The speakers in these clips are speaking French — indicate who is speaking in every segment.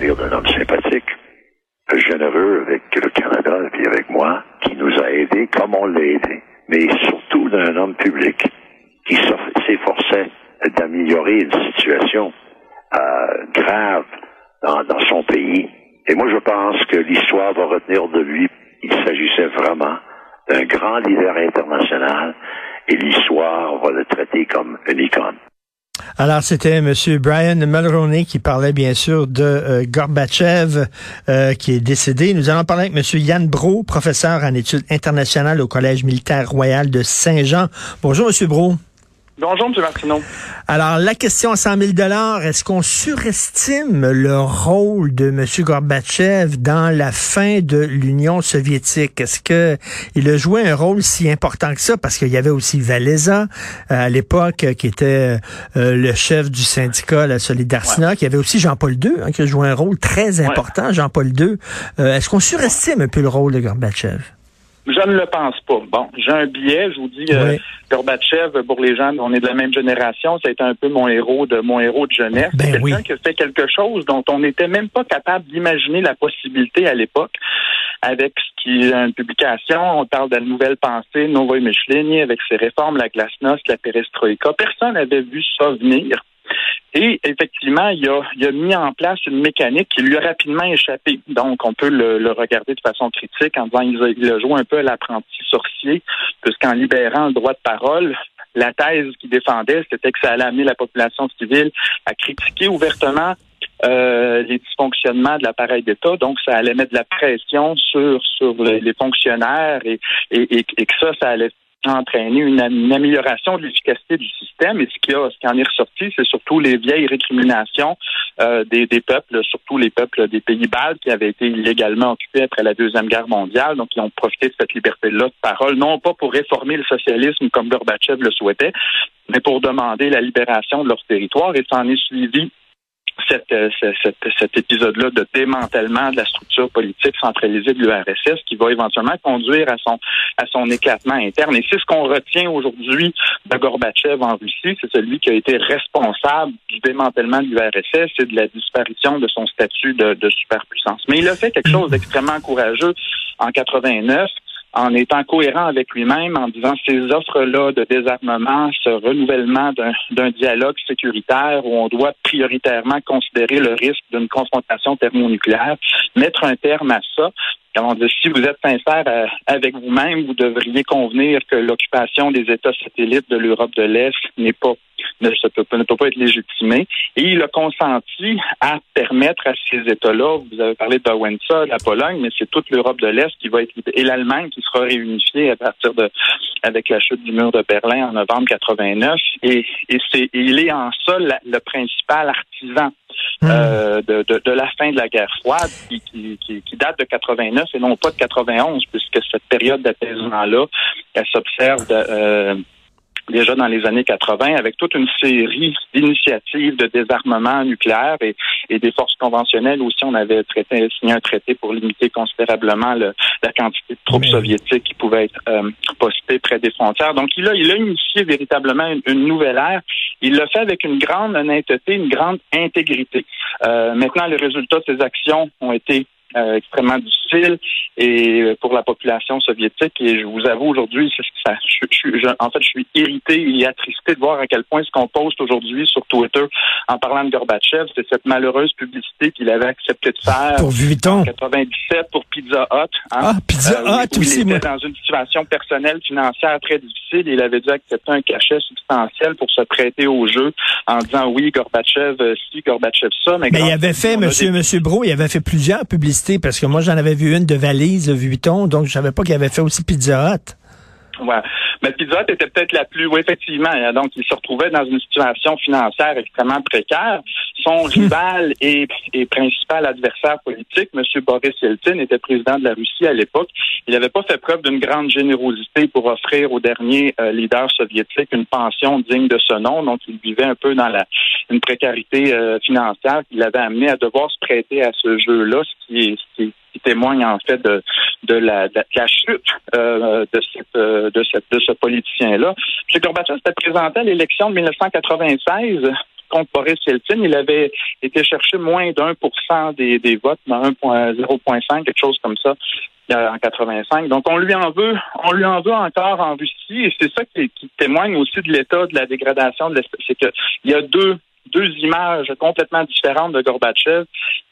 Speaker 1: d'un homme sympathique, généreux avec le Canada et puis avec moi, qui nous a aidés comme on l'a aidé, mais surtout d'un homme public qui s'efforçait d'améliorer une situation euh, grave dans, dans son pays. Et moi, je pense que l'histoire va retenir de lui. Il s'agissait vraiment d'un grand leader international et l'histoire va le traiter comme une icône.
Speaker 2: Alors, c'était M. Brian Mulroney qui parlait bien sûr de euh, Gorbatchev, euh, qui est décédé. Nous allons parler avec M. Yann Bro, professeur en études internationales au Collège militaire royal de Saint-Jean. Bonjour, M. Bro.
Speaker 3: Bonjour, M. Martineau.
Speaker 2: Alors, la question à 100 000 est-ce qu'on surestime le rôle de M. Gorbatchev dans la fin de l'Union soviétique? Est-ce que il a joué un rôle si important que ça? Parce qu'il y avait aussi Valeza, euh, à l'époque, qui était euh, le chef du syndicat, la Solidarność. Il y avait aussi Jean-Paul II, hein, qui a joué un rôle très important, Jean-Paul II. Euh, est-ce qu'on surestime un peu le rôle de Gorbatchev?
Speaker 3: Je ne le pense pas. Bon, j'ai un billet, je vous dis, euh, Gorbatchev, pour les gens, on est de la même génération, c'est un peu mon héros de mon héros de jeunesse.
Speaker 2: Ben
Speaker 3: quelqu'un qui a fait quelque chose dont on n'était même pas capable d'imaginer la possibilité à l'époque. Avec ce qui est une publication, on parle de la nouvelle pensée, Novoy Michelini, avec ses réformes, la glasnost, la perestroïka. Personne n'avait vu ça venir. Et effectivement, il a, mis en place une mécanique qui lui a rapidement échappé. Donc, on peut le, regarder de façon critique en disant qu'il a, joué un peu l'apprenti sorcier, puisqu'en libérant le droit de parole, la thèse qu'il défendait, c'était que ça allait amener la population civile à critiquer ouvertement euh, les dysfonctionnements de l'appareil d'État. Donc, ça allait mettre de la pression sur les, fonctionnaires et, et, et, que ça, ça allait entraîner une, amélioration de l'efficacité du système. Et ce qui, a, ce qui en est ressorti, c'est surtout les vieilles récriminations euh, des, des, peuples, surtout les peuples des pays baltes qui avaient été illégalement occupés après la Deuxième Guerre mondiale, donc qui ont profité de cette liberté-là de parole, non pas pour réformer le socialisme comme Gorbatchev le souhaitait, mais pour demander la libération de leur territoire. Et ça en est suivi euh, cet épisode-là de démantèlement de la structure politique centralisée de l'URSS qui va éventuellement conduire à son, à son éclatement interne. Et c'est ce qu'on retient aujourd'hui de Gorbatchev en Russie. C'est celui qui a été responsable du démantèlement de l'URSS et de la disparition de son statut de, de superpuissance. Mais il a fait quelque chose d'extrêmement courageux en 89 en étant cohérent avec lui-même, en disant ces offres-là de désarmement, ce renouvellement d'un dialogue sécuritaire où on doit prioritairement considérer le risque d'une confrontation thermonucléaire, mettre un terme à ça. Si vous êtes sincère euh, avec vous-même, vous devriez convenir que l'occupation des États satellites de l'Europe de l'Est n'est pas ne, peut, ne peut pas être légitimé. Et il a consenti à permettre à ces États-là, vous avez parlé de Wałęsa, la Pologne, mais c'est toute l'Europe de l'Est qui va être et l'Allemagne qui sera réunifiée à partir de avec la chute du mur de Berlin en novembre 89. Et, et c'est il est en ça le principal artisan hmm. euh, de, de, de, la fin de la guerre froide qui, qui, qui, date de 89 et non pas de 91 puisque cette période d'apaisement-là, elle s'observe euh, déjà dans les années 80 avec toute une série d'initiatives de désarmement nucléaire et, des forces conventionnelles aussi. On avait traité, signé un traité pour limiter considérablement la quantité de troupes soviétiques qui pouvaient être euh, postées près des frontières. Donc, il a, il a initié véritablement une, nouvelle ère. Il l'a fait avec une grande honnêteté, une grande intégrité. Euh, maintenant, les résultats de ses actions ont été euh, extrêmement difficile et euh, pour la population soviétique. Et je vous avoue aujourd'hui, ça, je, je, en fait, je suis irrité et attristé de voir à quel point ce qu'on poste aujourd'hui sur Twitter en parlant de Gorbatchev, c'est cette malheureuse publicité qu'il avait accepté de faire
Speaker 2: pour Vuitton.
Speaker 3: en 97 pour Pizza Hut.
Speaker 2: Hein, ah, Pizza euh, Hut aussi.
Speaker 3: Il était dans une situation personnelle financière très difficile. Il avait dû accepter un cachet substantiel pour se prêter au jeu en disant oui, Gorbatchev si, Gorbatchev ça.
Speaker 2: Mais, mais il avait fait, Monsieur, Monsieur Bro, il avait fait plusieurs publicités parce que moi, j'en avais vu une de valise Vuitton, donc je savais pas qu'il avait fait aussi Pizza Hut.
Speaker 3: Ouais. Mais Pizza Hut était peut-être la plus, oui, effectivement. Hein. Donc, il se retrouvait dans une situation financière extrêmement précaire. Son rival et, principal adversaire politique, M. Boris Yeltsin, était président de la Russie à l'époque. Il n'avait pas fait preuve d'une grande générosité pour offrir au dernier euh, leader soviétique une pension digne de ce nom. Donc, il vivait un peu dans la une précarité euh, financière qui l'avait amené à devoir se prêter à ce jeu-là, ce qui est, ce qui qui témoigne en fait de, de, la, de la chute euh, de, cette, de, cette, de ce politicien-là. M. Gorbatchev s'était présenté à l'élection de 1996 contre Boris. Il avait été chercher moins d'un pour cent des, votes, 1,05, quelque chose comme ça en 85. Donc on lui en veut, on lui en veut encore en Russie, et c'est ça qui, témoigne aussi de l'état de la dégradation de C'est que il y a deux deux images complètement différentes de Gorbatchev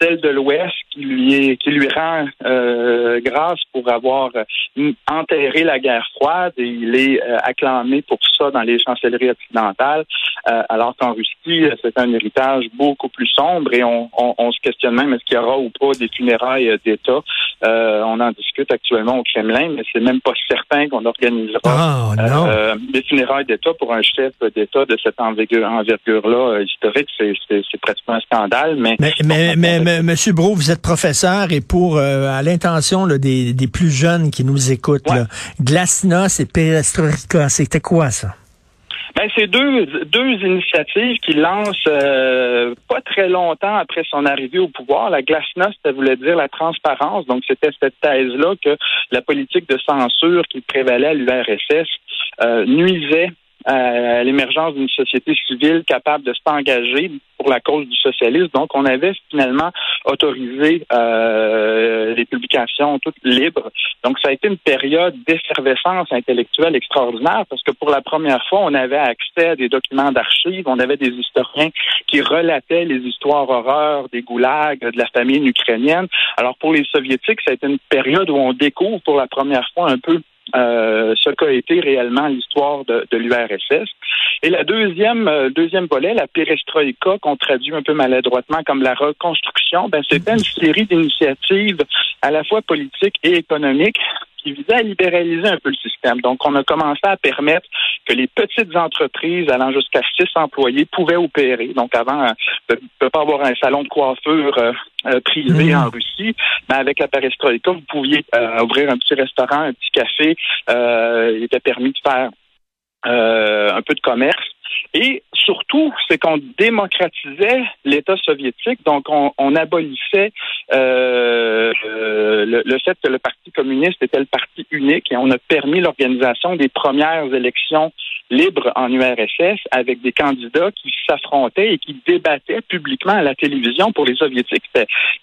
Speaker 3: celle de l'Ouest qui lui est, qui lui rend euh, grâce pour avoir euh, enterré la guerre froide et il est euh, acclamé pour ça dans les chancelleries occidentales, alors qu'en Russie c'est un héritage beaucoup plus sombre et on, on, se questionne même est-ce qu'il y aura ou pas des funérailles d'État. on en discute actuellement au Kremlin, mais c'est même pas certain qu'on organisera
Speaker 2: oh,
Speaker 3: des funérailles d'État pour un chef d'État de cette envergure-là historique. C'est pratiquement un scandale, mais,
Speaker 2: mais, mais Monsieur Bro, vous êtes professeur et pour euh, à l'intention des, des, plus jeunes qui nous écoutent, Glasnost et Perestroika, c'était quoi ça?
Speaker 3: Ben, c'est deux, deux initiatives qui lancent euh, pas très longtemps après son arrivée au pouvoir. La glasnost, ça voulait dire la transparence. Donc, c'était cette thèse-là que la politique de censure qui prévalait à l'URSS euh, nuisait à l'émergence d'une société civile capable de s'engager pour la cause du socialisme. Donc, on avait finalement autorisé euh, les publications toutes libres. Donc, ça a été une période d'effervescence intellectuelle extraordinaire parce que pour la première fois, on avait accès à des documents d'archives, on avait des historiens qui relataient les histoires horreurs des goulags, de la famine ukrainienne. Alors, pour les soviétiques, ça a été une période où on découvre pour la première fois un peu euh, ce qu'a été réellement l'histoire de, de l'URSS. Et la deuxième, euh, deuxième volet, la perestroïka, qu'on traduit un peu maladroitement comme la reconstruction, ben, c'était une série d'initiatives à la fois politiques et économiques qui visait à libéraliser un peu le système. Donc, on a commencé à permettre que les petites entreprises allant jusqu'à six employés pouvaient opérer. Donc, avant, euh, ne peut pas avoir un salon de coiffure euh, euh, privé mmh. en Russie, mais avec la perestroïka, vous pouviez ouvrir un petit restaurant, un petit café. il était permis de faire un peu de commerce. Et surtout, c'est qu'on démocratisait l'État soviétique, donc on, abolissait euh, le, le, fait que le Parti communiste était le parti unique et on a permis l'organisation des premières élections libres en URSS avec des candidats qui s'affrontaient et qui débattaient publiquement à la télévision pour les soviétiques.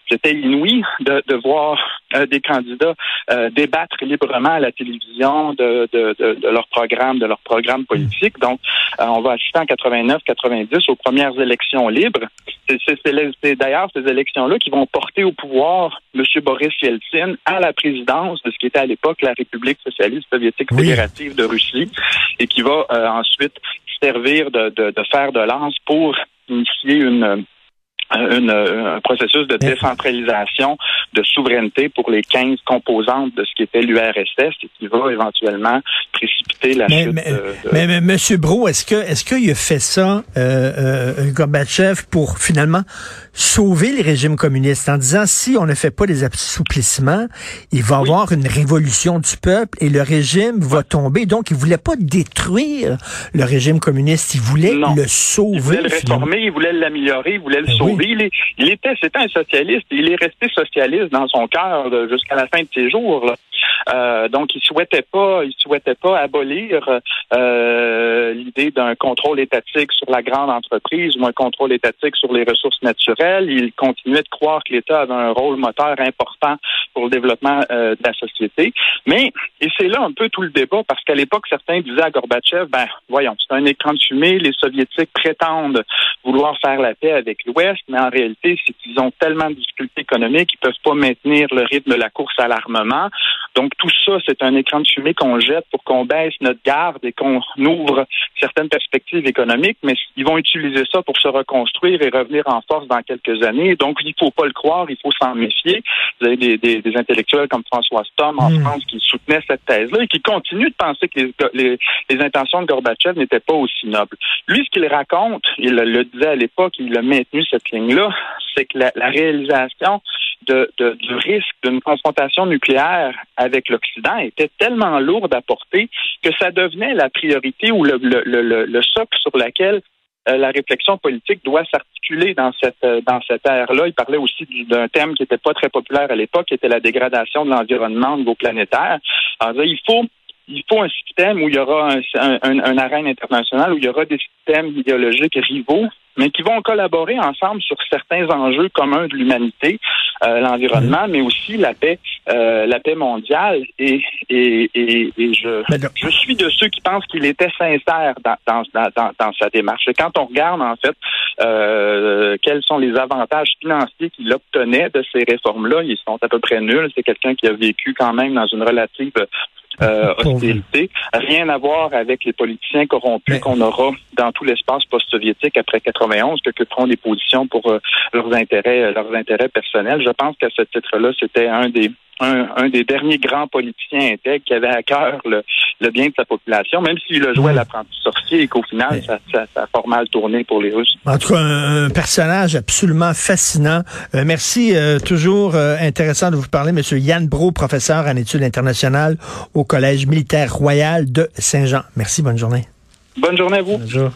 Speaker 3: C'était inouï de, de voir euh, des candidats euh, débattre librement à la télévision de, de, de, leur programme, de leur programme politique. Donc, euh, on va assister en 89-90 aux premières élections libres. C'est d'ailleurs ces élections-là qui vont porter au pouvoir M. Boris Yeltsin à la présidence de ce qui était à l'époque la République socialiste soviétique fédérative de Russie et qui va ensuite servir de, de, de fer de lance pour initier une une, un processus de décentralisation de souveraineté pour les 15 composantes de ce qui était l'URSS et qui va éventuellement précipiter la
Speaker 2: mais,
Speaker 3: chute
Speaker 2: mais,
Speaker 3: de,
Speaker 2: mais, mais, Monsieur Bro, est-ce que est-ce qu'il a fait ça, euh, euh, Gorbatchev, pour finalement sauver les régimes communistes en disant si on ne fait pas des assouplissements, il va y avoir une révolution du peuple et le régime va tomber. Donc, il voulait pas détruire le régime communiste, il voulait le sauver. Il
Speaker 3: voulait le réformer, il voulait l'améliorer, il voulait le ben sauver. Il, il, était, c'était un socialiste, il est resté socialiste dans son cœur jusqu'à la fin de ses jours. Euh, donc, il souhaitait pas, il souhaitait pas abolir euh, l'idée d'un contrôle étatique sur la grande entreprise ou un contrôle étatique sur les ressources naturelles. Il continuait de croire que l'État avait un rôle moteur important pour le développement euh, de la société. Mais, et c'est là un peu tout le débat, parce qu'à l'époque, certains disaient à Gorbatchev, ben, voyons, c'est un écran de fumée, les Soviétiques prétendent vouloir faire la paix avec l'Ouest, mais en réalité, c'est qu'ils ont tellement de difficultés économiques, ils peuvent pas maintenir le rythme de la course à l'armement. Donc, tout ça, c'est un écran de fumée qu'on jette pour qu'on baisse notre garde et qu'on ouvre certaines perspectives économiques, mais ils vont utiliser ça pour se reconstruire et revenir en force dans quelques années. Donc, il faut pas le croire, il faut s'en méfier. Vous avez des, des, des, intellectuels comme François Stom en hmm. France qui soutenaient cette thèse-là et qui continuent de penser que les, les, les intentions de Gorbatchev n'étaient pas aussi nobles. Lui, ce qu'il raconte, il le disait à l'époque, il a maintenu cette ligne-là, c'est que la, la réalisation de, de, du risque d'une confrontation nucléaire avec l'Occident était tellement lourde à porter que ça devenait la priorité ou le, le, le, le socle sur lequel euh, la réflexion politique doit s'articuler dans cette euh, dans cette ère-là. Il parlait aussi d'un thème qui n'était pas très populaire à l'époque, qui était la dégradation de l'environnement au niveau planétaire. Alors, il faut il faut un système où il y aura un, un, un, arène international, où il y aura des systèmes idéologiques rivaux mais qui vont collaborer ensemble sur certains enjeux communs de l'humanité, euh, l'environnement, mais aussi la paix, euh, la paix mondiale. Et, et, et, et je, je suis de ceux qui pensent qu'il était sincère dans, dans, dans, dans, sa démarche. Et quand on regarde, en fait, euh, quels sont les avantages financiers qu'il obtenait de ces réformes-là, ils sont à peu près nuls. C'est quelqu'un qui a vécu quand même dans une relative euh, hostilité. Rien à voir avec les politiciens corrompus qu'on aura dans tout l'espace post-soviétique après 91, que, que prennent des positions pour euh, leurs intérêts, euh, leurs intérêts personnels. Je pense qu'à ce titre-là, c'était un des un, des derniers grands politiciens intègres qui avait à cœur le, bien de sa population, même s'il a joué à l'apprenti sorcier et qu'au final, ça, ça, a fort mal tourné pour les Russes.
Speaker 2: En tout cas, un, personnage absolument fascinant. Euh, merci, euh, toujours euh, intéressant de vous parler, Monsieur Yann Bro, professeur en études internationales au Collège militaire royal de Saint-Jean. Merci, bonne journée.
Speaker 3: Bonne journée à vous. Bonjour.